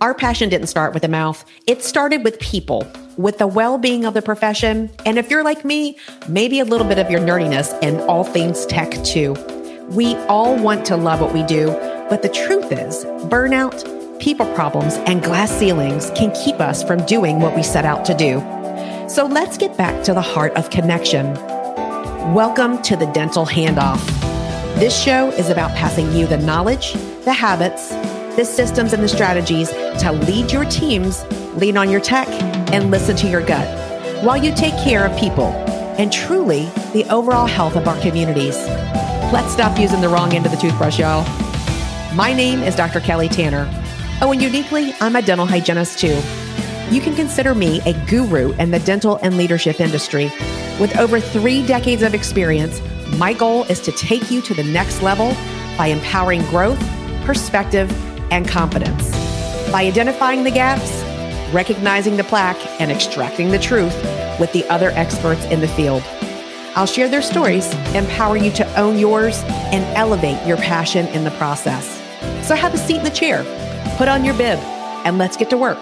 Our passion didn't start with the mouth, it started with people, with the well being of the profession. And if you're like me, maybe a little bit of your nerdiness and all things tech too. We all want to love what we do, but the truth is, burnout, people problems, and glass ceilings can keep us from doing what we set out to do. So let's get back to the heart of connection. Welcome to the Dental Handoff. This show is about passing you the knowledge, the habits, the systems, and the strategies to lead your teams, lean on your tech, and listen to your gut while you take care of people and truly the overall health of our communities. Let's stop using the wrong end of the toothbrush, y'all. My name is Dr. Kelly Tanner. Oh, and uniquely, I'm a dental hygienist too. You can consider me a guru in the dental and leadership industry. With over three decades of experience, my goal is to take you to the next level by empowering growth, perspective, and confidence. By identifying the gaps, recognizing the plaque, and extracting the truth with the other experts in the field. I'll share their stories, empower you to own yours, and elevate your passion in the process. So have a seat in the chair, put on your bib, and let's get to work.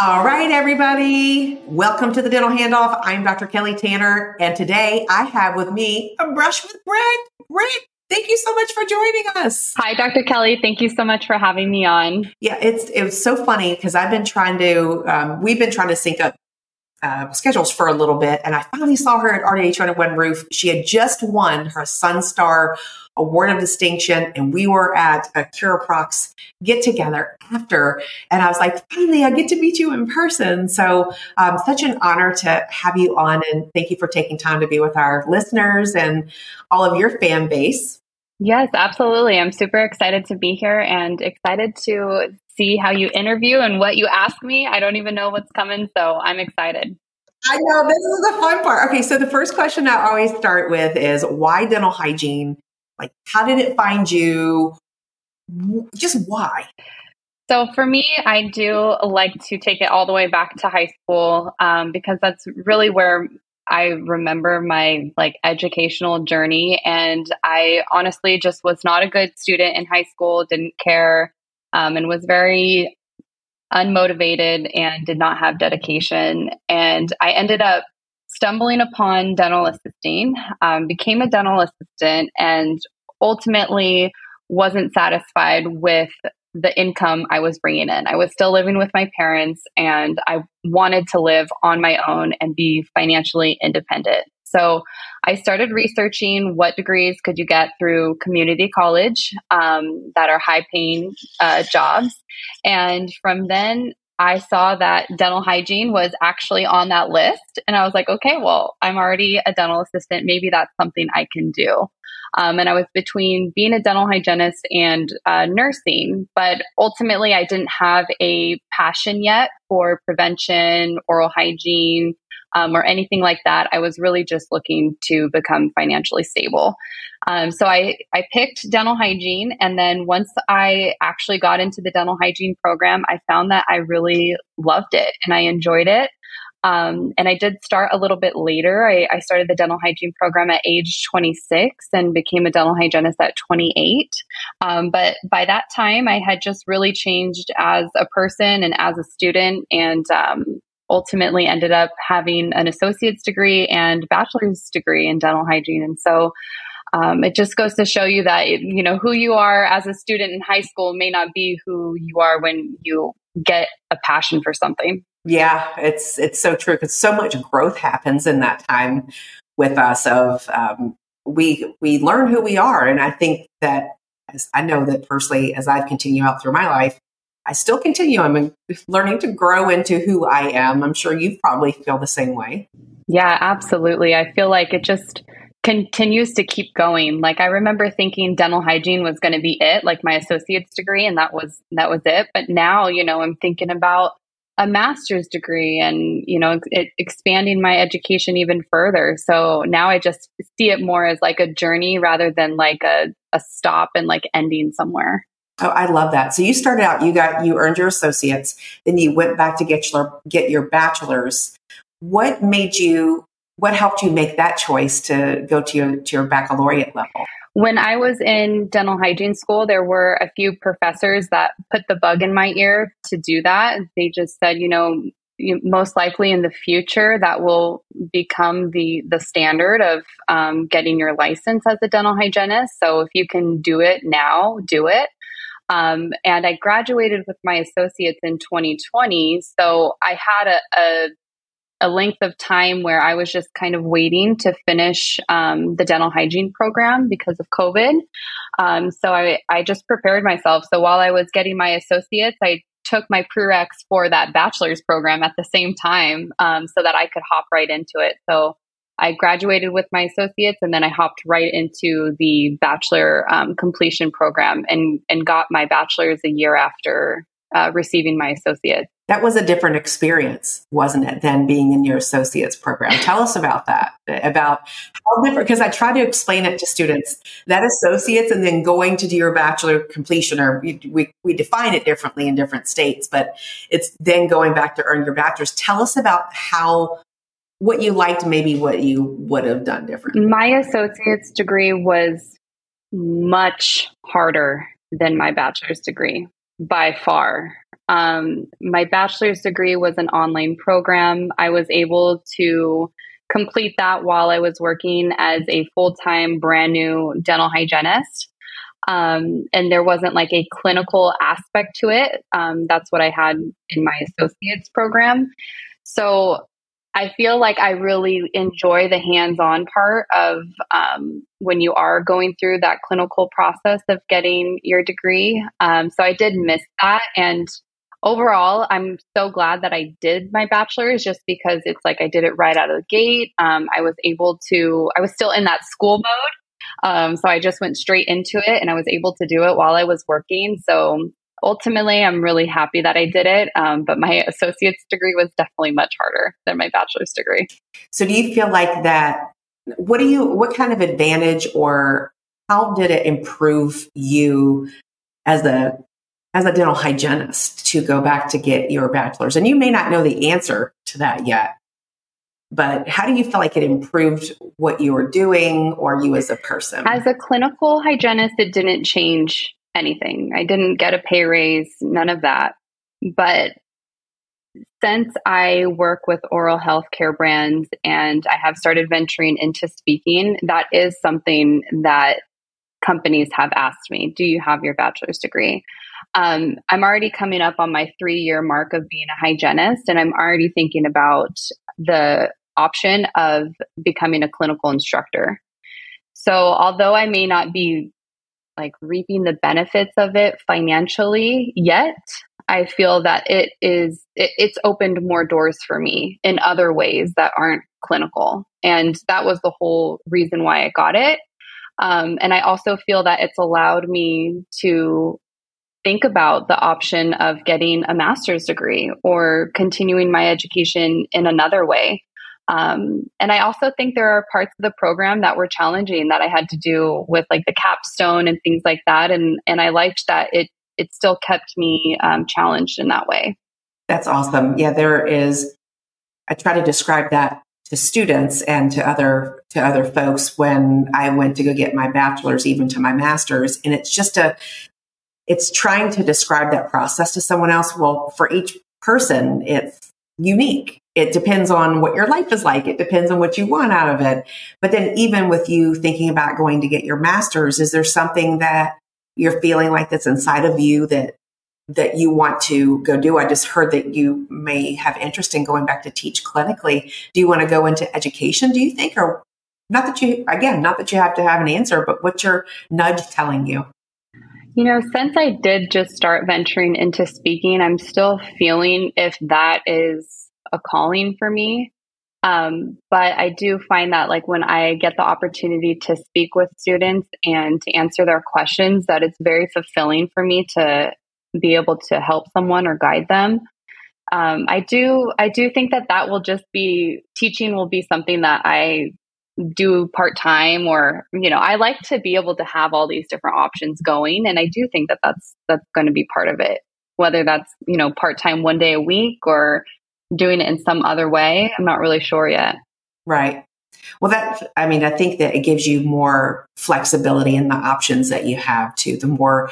All right, everybody. Welcome to the Dental Handoff. I'm Dr. Kelly Tanner, and today I have with me a brush with Britt. Britt, thank you so much for joining us. Hi, Dr. Kelly. Thank you so much for having me on. Yeah, it's it was so funny because I've been trying to um, we've been trying to sync up uh, schedules for a little bit, and I finally saw her at RDH Under One Roof. She had just won her Sunstar Award of Distinction, and we were at a CuraProx get together after, and I was like, finally, I get to meet you in person. So, um, such an honor to have you on, and thank you for taking time to be with our listeners and all of your fan base. Yes, absolutely. I'm super excited to be here and excited to see how you interview and what you ask me. I don't even know what's coming, so I'm excited. I know this is the fun part. Okay, so the first question I always start with is why dental hygiene? Like, how did it find you? Just why? So for me, I do like to take it all the way back to high school um, because that's really where I remember my like educational journey. And I honestly just was not a good student in high school, didn't care, um, and was very unmotivated and did not have dedication. And I ended up stumbling upon dental assisting, um, became a dental assistant, and ultimately wasn't satisfied with the income I was bringing in. I was still living with my parents and I wanted to live on my own and be financially independent. So I started researching what degrees could you get through community college um, that are high paying uh, jobs. And from then, I saw that dental hygiene was actually on that list. And I was like, okay, well, I'm already a dental assistant. Maybe that's something I can do. Um, and I was between being a dental hygienist and uh, nursing, but ultimately I didn't have a passion yet for prevention, oral hygiene, um, or anything like that. I was really just looking to become financially stable. Um, so I, I picked dental hygiene. And then once I actually got into the dental hygiene program, I found that I really loved it and I enjoyed it. Um, and I did start a little bit later. I, I, started the dental hygiene program at age 26 and became a dental hygienist at 28. Um, but by that time, I had just really changed as a person and as a student, and um, ultimately ended up having an associate's degree and bachelor's degree in dental hygiene. And so um, it just goes to show you that you know who you are as a student in high school may not be who you are when you get a passion for something. Yeah, it's it's so true because so much growth happens in that time with us. Of um, we we learn who we are, and I think that as I know that personally, as I've continued out through my life, I still continue. I'm learning to grow into who I am. I'm sure you probably feel the same way. Yeah, absolutely. I feel like it just continues to keep going. Like I remember thinking dental hygiene was going to be it, like my associate's degree and that was that was it. But now, you know, I'm thinking about a master's degree and you know it, expanding my education even further so now i just see it more as like a journey rather than like a, a stop and like ending somewhere oh i love that so you started out you got you earned your associates then you went back to get your get your bachelor's what made you what helped you make that choice to go to your to your baccalaureate level When I was in dental hygiene school, there were a few professors that put the bug in my ear to do that. They just said, you know, most likely in the future that will become the the standard of um, getting your license as a dental hygienist. So if you can do it now, do it. Um, and I graduated with my associates in 2020. So I had a, a, a, length of time where I was just kind of waiting to finish um, the dental hygiene program because of COVID. Um, so I, I just prepared myself. So while I was getting my associates, I took my prereqs for that bachelor's program at the same time um, so that I could hop right into it. So I graduated with my associates and then I hopped right into the bachelor um, completion program and, and got my bachelor's a year after uh, receiving my associates. That was a different experience, wasn't it, than being in your associates program? Tell us about that, about how different, because I try to explain it to students that associates and then going to do your bachelor completion, or we, we define it differently in different states, but it's then going back to earn your bachelor's. Tell us about how what you liked, maybe what you would have done differently. My associate's degree was much harder than my bachelor's degree by far. Um, my bachelor's degree was an online program. I was able to complete that while I was working as a full time, brand new dental hygienist. Um, and there wasn't like a clinical aspect to it. Um, that's what I had in my associate's program. So I feel like I really enjoy the hands on part of um, when you are going through that clinical process of getting your degree. Um, so I did miss that. And overall, I'm so glad that I did my bachelor's just because it's like I did it right out of the gate. Um, I was able to, I was still in that school mode. Um, so I just went straight into it and I was able to do it while I was working. So ultimately, I'm really happy that I did it. Um, but my associate's degree was definitely much harder than my bachelor's degree. So, do you feel like that? What do you? What kind of advantage or how did it improve you as a as a dental hygienist to go back to get your bachelor's? And you may not know the answer to that yet, but how do you feel like it improved what you were doing or you as a person? As a clinical hygienist, it didn't change anything. I didn't get a pay raise, none of that. But since I work with oral health care brands and I have started venturing into speaking, that is something that companies have asked me Do you have your bachelor's degree? Um, I'm already coming up on my three year mark of being a hygienist, and I'm already thinking about the option of becoming a clinical instructor. So, although I may not be like reaping the benefits of it financially yet i feel that it is it, it's opened more doors for me in other ways that aren't clinical. And that was the whole reason why i got it. Um, and i also feel that it's allowed me to think about the option of getting a master's degree or continuing my education in another way um, and I also think there are parts of the program that were challenging that I had to do with like the capstone and things like that. And and I liked that it it still kept me um, challenged in that way. That's awesome. Yeah, there is. I try to describe that to students and to other to other folks when I went to go get my bachelor's, even to my master's, and it's just a. It's trying to describe that process to someone else. Well, for each person, it's unique it depends on what your life is like. It depends on what you want out of it. But then even with you thinking about going to get your master's, is there something that you're feeling like that's inside of you that that you want to go do? I just heard that you may have interest in going back to teach clinically. Do you want to go into education, do you think? Or not that you again, not that you have to have an answer, but what's your nudge telling you? You know, since I did just start venturing into speaking, I'm still feeling if that is a calling for me. Um, but I do find that like when I get the opportunity to speak with students and to answer their questions, that it's very fulfilling for me to be able to help someone or guide them. Um, I do I do think that that will just be teaching will be something that I do part time or you know I like to be able to have all these different options going and I do think that that's that's going to be part of it whether that's you know part time one day a week or doing it in some other way. I'm not really sure yet. Right. Well, that, I mean, I think that it gives you more flexibility in the options that you have to The more,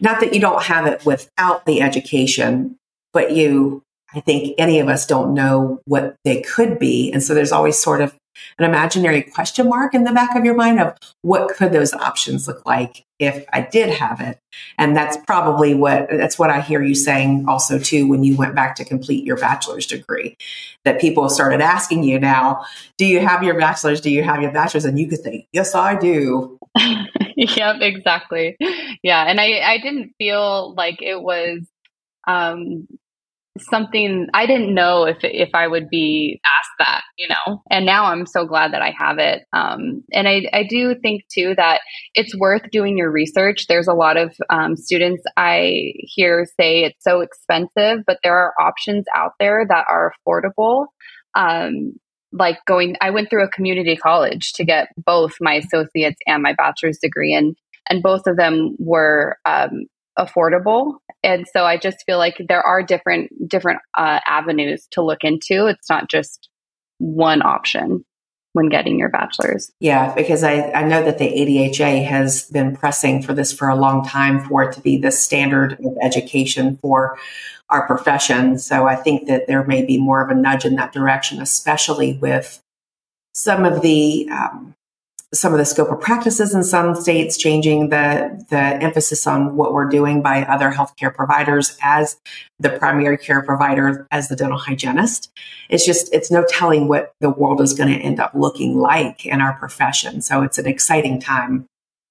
not that you don't have it without the education, but you, I think any of us don't know what they could be. And so there's always sort of an imaginary question mark in the back of your mind of what could those options look like if I did have it. And that's probably what that's what I hear you saying also too when you went back to complete your bachelor's degree. That people started asking you now, do you have your bachelor's? Do you have your bachelor's? And you could say, Yes, I do. yep, exactly. Yeah. And I, I didn't feel like it was um something I didn't know if if I would be asked that, you know. And now I'm so glad that I have it. Um, and I I do think too that it's worth doing your research. There's a lot of um, students I hear say it's so expensive, but there are options out there that are affordable. Um, like going, I went through a community college to get both my associates and my bachelor's degree, and and both of them were um, affordable and so i just feel like there are different different uh, avenues to look into. It's not just one option when getting your bachelor's. Yeah because i, I know that the ADHA has been pressing for this for a long time for it to be the standard of education for our profession. So i think that there may be more of a nudge in that direction especially with some of the um, some of the scope of practices in some states, changing the, the emphasis on what we're doing by other healthcare providers as the primary care provider, as the dental hygienist. It's just, it's no telling what the world is going to end up looking like in our profession. So it's an exciting time,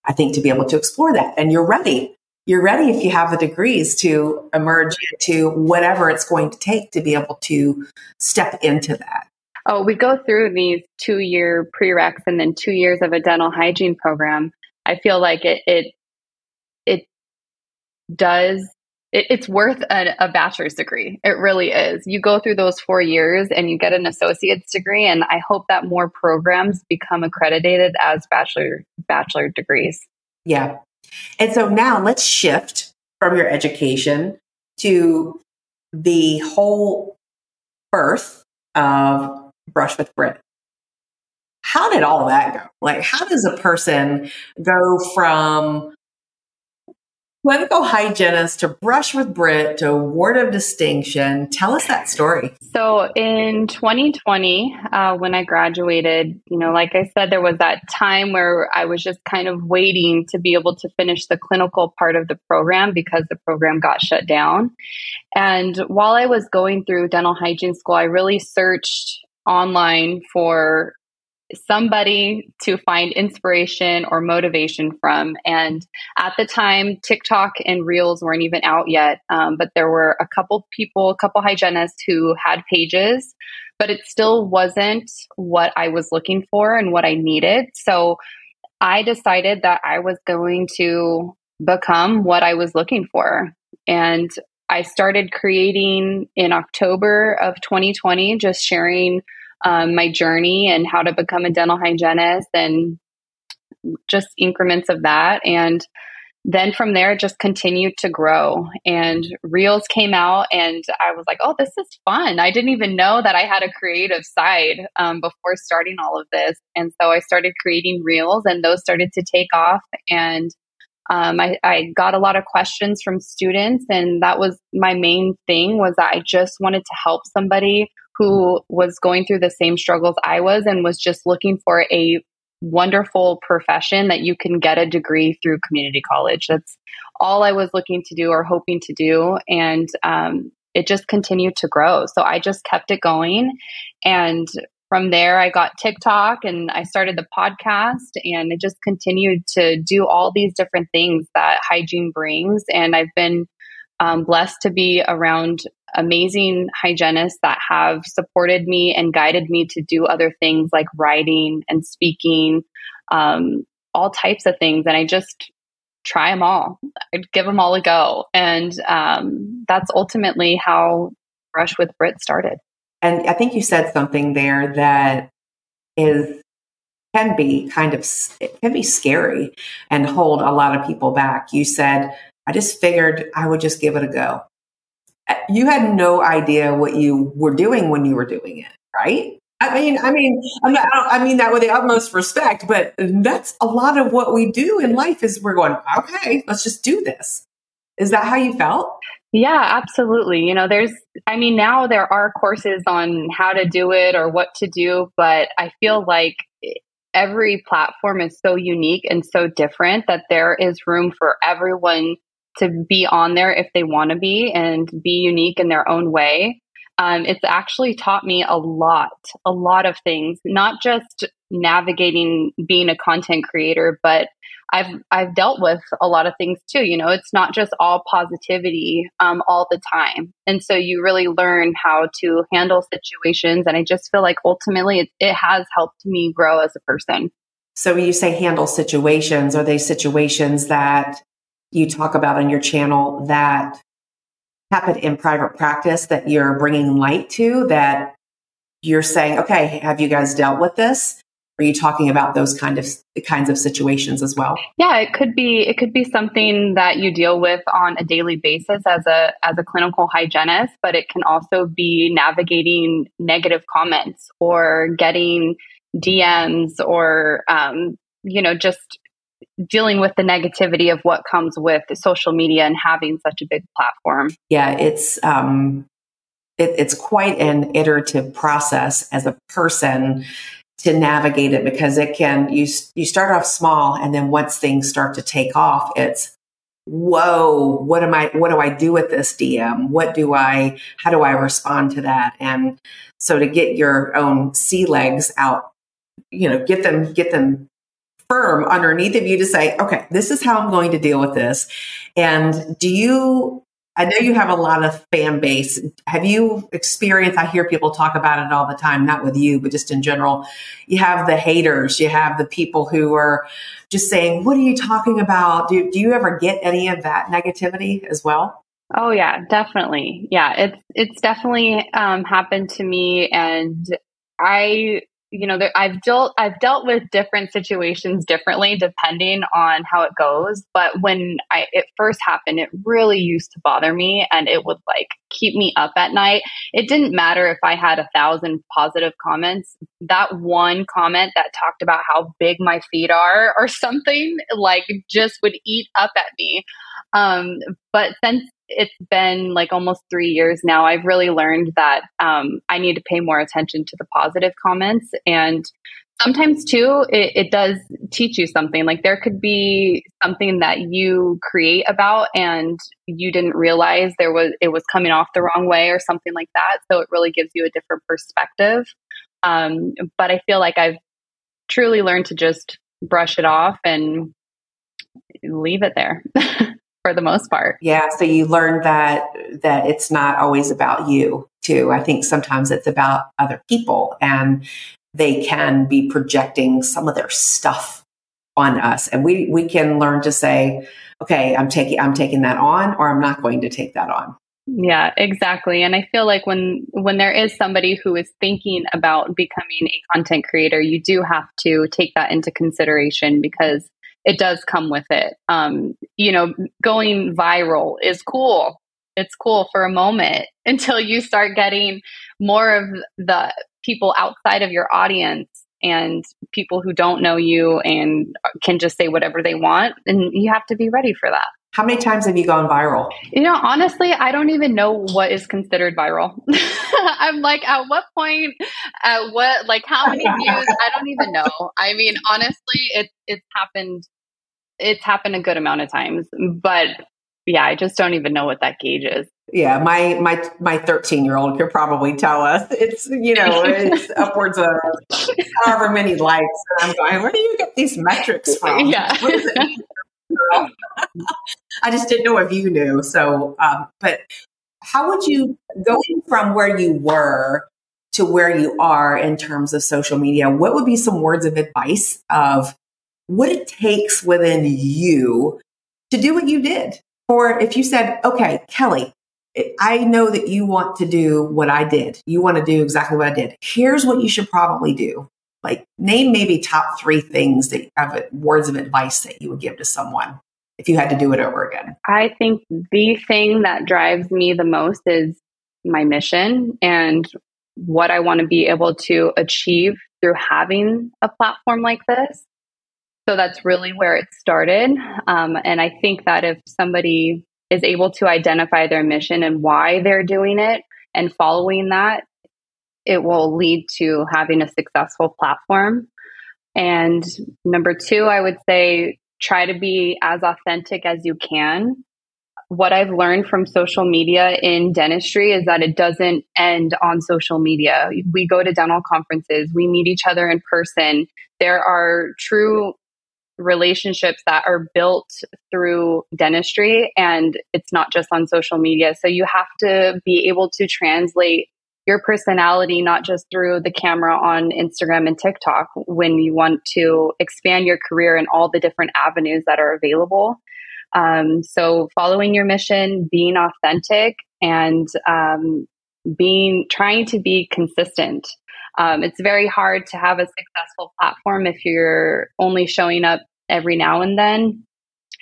I think, to be able to explore that. And you're ready. You're ready if you have the degrees to emerge into whatever it's going to take to be able to step into that. Oh, we go through these two year prereqs and then two years of a dental hygiene program. I feel like it it it does it, it's worth a, a bachelor's degree. It really is. You go through those four years and you get an associate's degree, and I hope that more programs become accredited as bachelor bachelor degrees. Yeah, and so now let's shift from your education to the whole birth of brush with Britt. How did all that go? Like, how does a person go from clinical hygienist to brush with Britt to award of distinction? Tell us that story. So, in 2020, uh, when I graduated, you know, like I said, there was that time where I was just kind of waiting to be able to finish the clinical part of the program because the program got shut down. And while I was going through dental hygiene school, I really searched online for somebody to find inspiration or motivation from. And at the time, TikTok and Reels weren't even out yet, um, but there were a couple people, a couple hygienists who had pages, but it still wasn't what I was looking for and what I needed. So I decided that I was going to become what I was looking for. And I started creating in October of 2020, just sharing um, my journey and how to become a dental hygienist and just increments of that. And then from there, just continued to grow. And Reels came out, and I was like, oh, this is fun. I didn't even know that I had a creative side um, before starting all of this. And so I started creating Reels, and those started to take off. And um, I, I, got a lot of questions from students, and that was my main thing was that I just wanted to help somebody who was going through the same struggles I was and was just looking for a wonderful profession that you can get a degree through community college. That's all I was looking to do or hoping to do. And um, it just continued to grow. So I just kept it going. And from there, I got TikTok and I started the podcast, and it just continued to do all these different things that hygiene brings. And I've been um, blessed to be around amazing hygienists that have supported me and guided me to do other things like writing and speaking, um, all types of things. And I just try them all. I'd give them all a go. And um, that's ultimately how Brush with Britt started. And I think you said something there that is can be kind of it can be scary and hold a lot of people back. You said I just figured I would just give it a go. You had no idea what you were doing when you were doing it, right? I mean, I mean, I'm not, I mean that with the utmost respect, but that's a lot of what we do in life is we're going, okay, let's just do this. Is that how you felt? Yeah, absolutely. You know, there's, I mean, now there are courses on how to do it or what to do, but I feel like every platform is so unique and so different that there is room for everyone to be on there if they want to be and be unique in their own way. Um, it's actually taught me a lot, a lot of things, not just navigating being a content creator, but I've I've dealt with a lot of things too. You know, it's not just all positivity um, all the time, and so you really learn how to handle situations. And I just feel like ultimately it, it has helped me grow as a person. So when you say handle situations, are they situations that you talk about on your channel that happen in private practice that you're bringing light to that you're saying, okay, have you guys dealt with this? Are you talking about those kind of kinds of situations as well? Yeah, it could be it could be something that you deal with on a daily basis as a as a clinical hygienist, but it can also be navigating negative comments or getting DMs or um, you know just dealing with the negativity of what comes with social media and having such a big platform. Yeah, it's um, it, it's quite an iterative process as a person to navigate it because it can you you start off small and then once things start to take off it's whoa what am i what do i do with this dm what do i how do i respond to that and so to get your own sea legs out you know get them get them firm underneath of you to say okay this is how i'm going to deal with this and do you I know you have a lot of fan base. Have you experienced? I hear people talk about it all the time, not with you, but just in general. You have the haters, you have the people who are just saying, What are you talking about? Do, do you ever get any of that negativity as well? Oh yeah, definitely. Yeah, it's it's definitely um, happened to me, and I you know, there, I've dealt I've dealt with different situations differently depending on how it goes. But when I it first happened, it really used to bother me, and it would like keep me up at night. It didn't matter if I had a thousand positive comments. That one comment that talked about how big my feet are or something like just would eat up at me. Um, but since it's been like almost three years now, I've really learned that um, I need to pay more attention to the positive comments. And sometimes too, it, it, does teach you something. Like there could be something that you create about and you didn't realize there was it was coming off the wrong way or something like that. So it really gives you a different perspective. Um, but I feel like I've truly learned to just brush it off and leave it there. for the most part. Yeah, so you learn that that it's not always about you too. I think sometimes it's about other people and they can be projecting some of their stuff on us and we we can learn to say okay, I'm taking I'm taking that on or I'm not going to take that on. Yeah, exactly. And I feel like when when there is somebody who is thinking about becoming a content creator, you do have to take that into consideration because it does come with it. Um, you know, going viral is cool. It's cool for a moment until you start getting more of the people outside of your audience and people who don't know you and can just say whatever they want. And you have to be ready for that. How many times have you gone viral? You know, honestly, I don't even know what is considered viral. I'm like, at what point, at what, like, how many views? I don't even know. I mean, honestly, it, it's happened, it's happened a good amount of times, but yeah, I just don't even know what that gauge is. Yeah, my my my 13 year old could probably tell us. It's you know it's upwards of however many likes. And I'm going, where do you get these metrics from? Yeah. I just didn't know if you knew. So, um, but how would you going from where you were to where you are in terms of social media? What would be some words of advice of what it takes within you to do what you did? Or if you said, okay, Kelly, I know that you want to do what I did. You want to do exactly what I did. Here's what you should probably do. Like name maybe top three things that have words of advice that you would give to someone if you had to do it over again. I think the thing that drives me the most is my mission and what I want to be able to achieve through having a platform like this. So that's really where it started. Um, and I think that if somebody is able to identify their mission and why they're doing it and following that, it will lead to having a successful platform. And number two, I would say try to be as authentic as you can. What I've learned from social media in dentistry is that it doesn't end on social media. We go to dental conferences, we meet each other in person. There are true relationships that are built through dentistry and it's not just on social media. So you have to be able to translate your personality not just through the camera on Instagram and TikTok when you want to expand your career in all the different avenues that are available. Um, so following your mission, being authentic, and um, being trying to be consistent. Um, it's very hard to have a successful platform if you're only showing up every now and then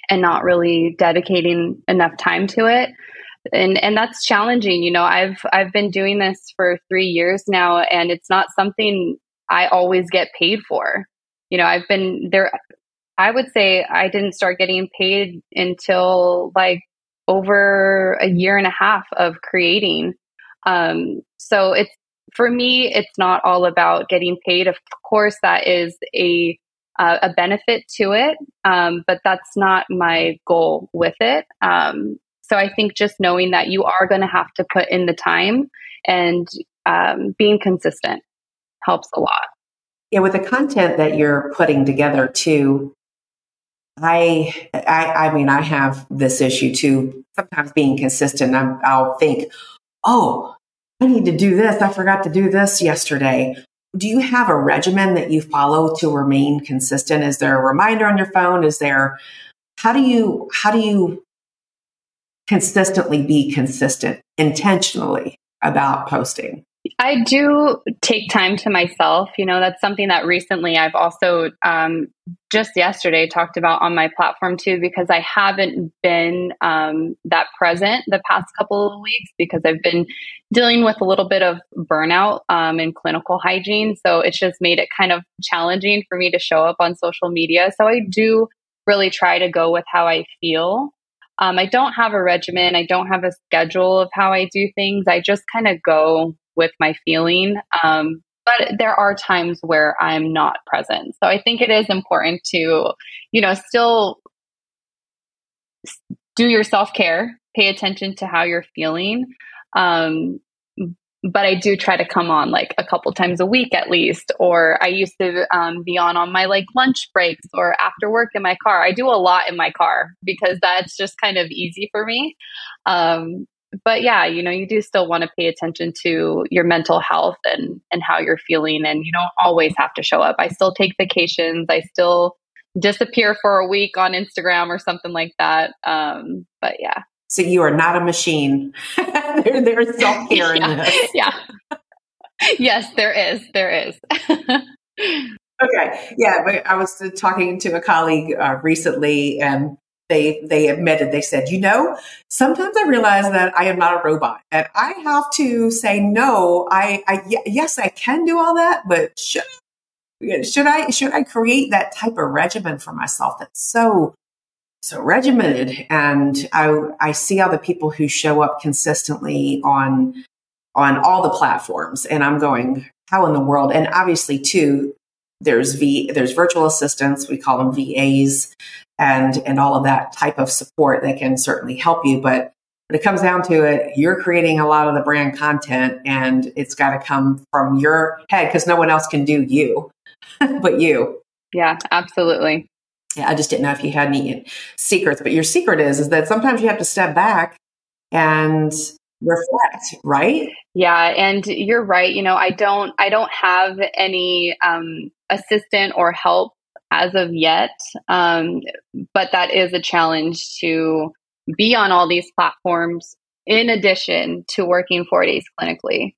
and not really dedicating enough time to it and and that's challenging you know i've i've been doing this for 3 years now and it's not something i always get paid for. You know i've been there i would say i didn't start getting paid until like over a year and a half of creating. Um so it's for me it's not all about getting paid. Of course that is a uh, a benefit to it, um, but that's not my goal with it. Um, so I think just knowing that you are going to have to put in the time and um, being consistent helps a lot. Yeah, with the content that you're putting together too, I, I, I mean, I have this issue too. Sometimes being consistent, i I'll think, oh, I need to do this. I forgot to do this yesterday. Do you have a regimen that you follow to remain consistent? Is there a reminder on your phone? Is there, how do you, how do you consistently be consistent intentionally about posting? I do take time to myself. You know, that's something that recently I've also um, just yesterday talked about on my platform too, because I haven't been um, that present the past couple of weeks because I've been dealing with a little bit of burnout um, in clinical hygiene. So it's just made it kind of challenging for me to show up on social media. So I do really try to go with how I feel um, I don't have a regimen. I don't have a schedule of how I do things. I just kind of go with my feeling. Um, but there are times where I'm not present. So I think it is important to, you know, still do your self care, pay attention to how you're feeling. Um, but I do try to come on like a couple times a week at least. Or I used to um, be on on my like lunch breaks or after work in my car. I do a lot in my car because that's just kind of easy for me. Um, but yeah, you know, you do still want to pay attention to your mental health and and how you're feeling, and you don't always have to show up. I still take vacations. I still disappear for a week on Instagram or something like that. Um, but yeah, so you are not a machine. there, there's self care in yeah. this. Yeah. yes, there is. There is. okay. Yeah. But I was talking to a colleague uh, recently and they they admitted they said you know sometimes i realize that i am not a robot and i have to say no i, I yes i can do all that but should should i should i create that type of regimen for myself that's so so regimented and I, I see all the people who show up consistently on on all the platforms and i'm going how in the world? And obviously too there's v there's virtual assistants we call them vas and and all of that type of support that can certainly help you but when it comes down to it you're creating a lot of the brand content and it's got to come from your head because no one else can do you but you. Yeah absolutely I just didn't know if you had any secrets, but your secret is is that sometimes you have to step back and reflect, right? Yeah, and you're right. You know, I don't I don't have any um, assistant or help as of yet, um, but that is a challenge to be on all these platforms in addition to working four days clinically.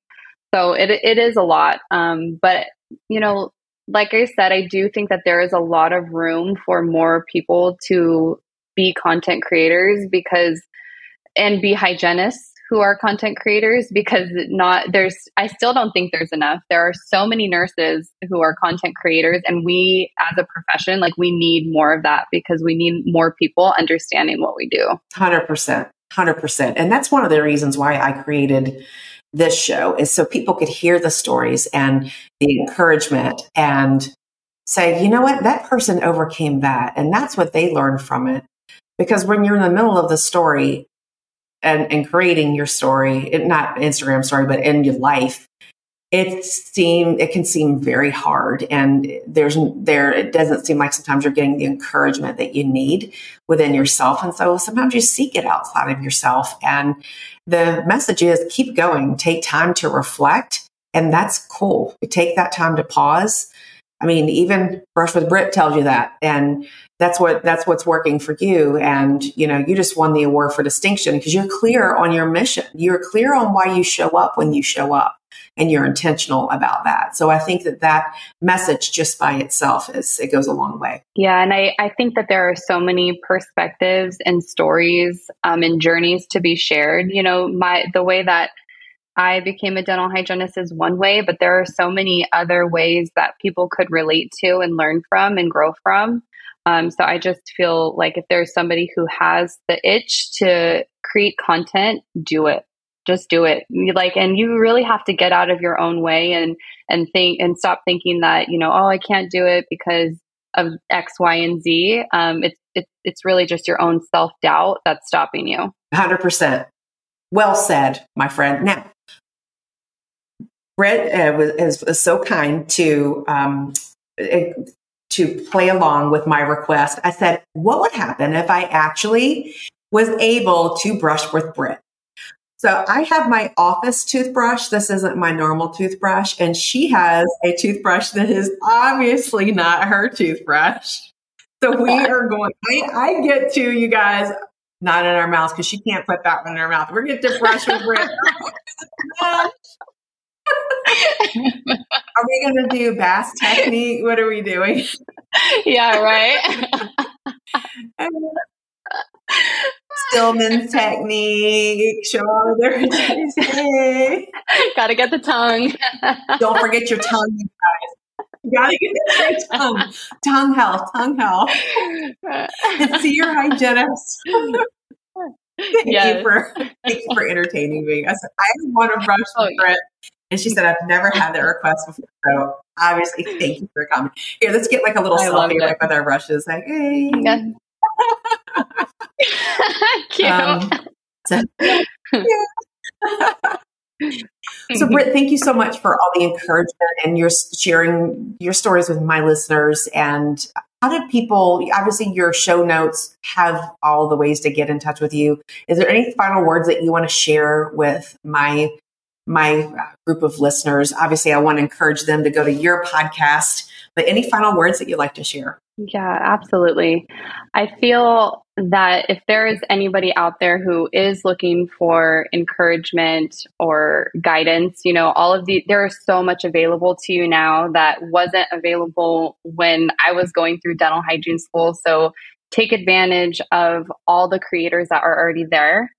So it it is a lot, um, but you know like I said, I do think that there is a lot of room for more people to be content creators because and be hygienists who are content creators because not there's I still don't think there's enough. There are so many nurses who are content creators and we as a profession like we need more of that because we need more people understanding what we do. 100%. 100%. And that's one of the reasons why I created this show is so people could hear the stories and the encouragement and say, you know what, that person overcame that. And that's what they learned from it. Because when you're in the middle of the story and, and creating your story, it, not Instagram story, but in your life, it seem it can seem very hard and there's there it doesn't seem like sometimes you're getting the encouragement that you need within yourself and so sometimes you seek it outside of yourself and the message is keep going take time to reflect and that's cool take that time to pause I mean, even Brush with Britt tells you that. And that's what, that's what's working for you. And, you know, you just won the award for distinction because you're clear on your mission. You're clear on why you show up when you show up and you're intentional about that. So I think that that message just by itself is, it goes a long way. Yeah. And I, I think that there are so many perspectives and stories um, and journeys to be shared. You know, my, the way that I became a dental hygienist is one way, but there are so many other ways that people could relate to and learn from and grow from. Um, so I just feel like if there's somebody who has the itch to create content, do it. Just do it. Like, and you really have to get out of your own way and and think and stop thinking that you know, oh, I can't do it because of X, Y, and Z. Um, it's it's it's really just your own self doubt that's stopping you. Hundred percent. Well said, my friend. Now, Britt uh, was, was, so kind to um, eh, to play along with my request. I said, "What would happen if I actually was able to brush with Britt?" So I have my office toothbrush. This isn't my normal toothbrush, and she has a toothbrush that is obviously not her toothbrush. So we are going. I, I get to you guys not in our mouths because she can't put that one in her mouth. We're going to brush with Brit. are we going to do bass technique? What are we doing? Yeah, right. Stillman's technique, shoulder. Gotta get the tongue. Don't forget your tongue, you guys. You gotta get your tongue. Tongue health, tongue health. And see your hygienist. Thank yes. you for thank you for entertaining me. I said I want to brush oh, yeah. And she said, I've never had that request before. So obviously, thank you for coming. Here, let's get like a little I selfie like with our brushes. Like, hey. Yeah. Cute. Um, so, so Britt, thank you so much for all the encouragement and your sharing your stories with my listeners. And how did people, obviously your show notes have all the ways to get in touch with you. Is there any final words that you want to share with my my group of listeners. Obviously, I want to encourage them to go to your podcast, but any final words that you'd like to share? Yeah, absolutely. I feel that if there is anybody out there who is looking for encouragement or guidance, you know, all of the, there is so much available to you now that wasn't available when I was going through dental hygiene school. So take advantage of all the creators that are already there.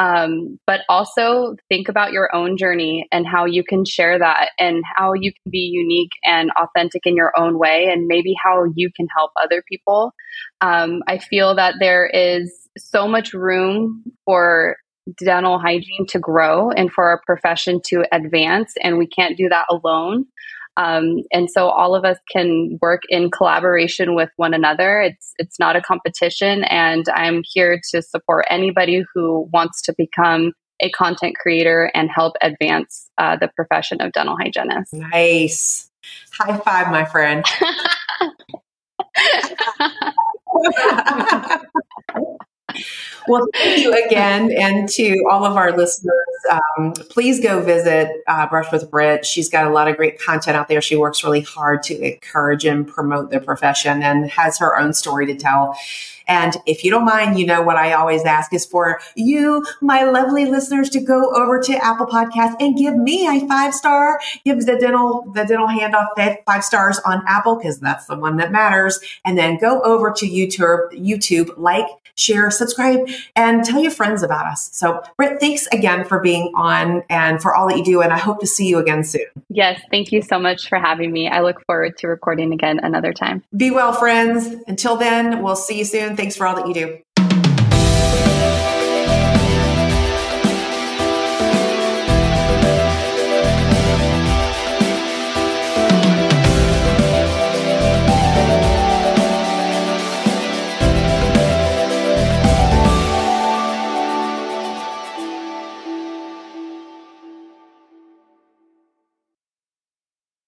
Um, but also think about your own journey and how you can share that and how you can be unique and authentic in your own way and maybe how you can help other people. Um, I feel that there is so much room for dental hygiene to grow and for our profession to advance, and we can't do that alone. Um, and so all of us can work in collaboration with one another. It's it's not a competition, and I'm here to support anybody who wants to become a content creator and help advance uh, the profession of dental hygienist. Nice. High five, my friend. well, thank you again, and to all of our listeners um, please go visit uh, Brush with Britt. She's got a lot of great content out there. She works really hard to encourage and promote the profession and has her own story to tell. And if you don't mind, you know what I always ask is for you, my lovely listeners, to go over to Apple Podcasts and give me a five star. Give the dental the dental handoff five stars on Apple because that's the one that matters. And then go over to YouTube, YouTube, like, share, subscribe, and tell your friends about us. So, Britt, thanks again for being on and for all that you do. And I hope to see you again soon. Yes, thank you so much for having me. I look forward to recording again another time. Be well, friends. Until then, we'll see you soon. Thanks for all that you do.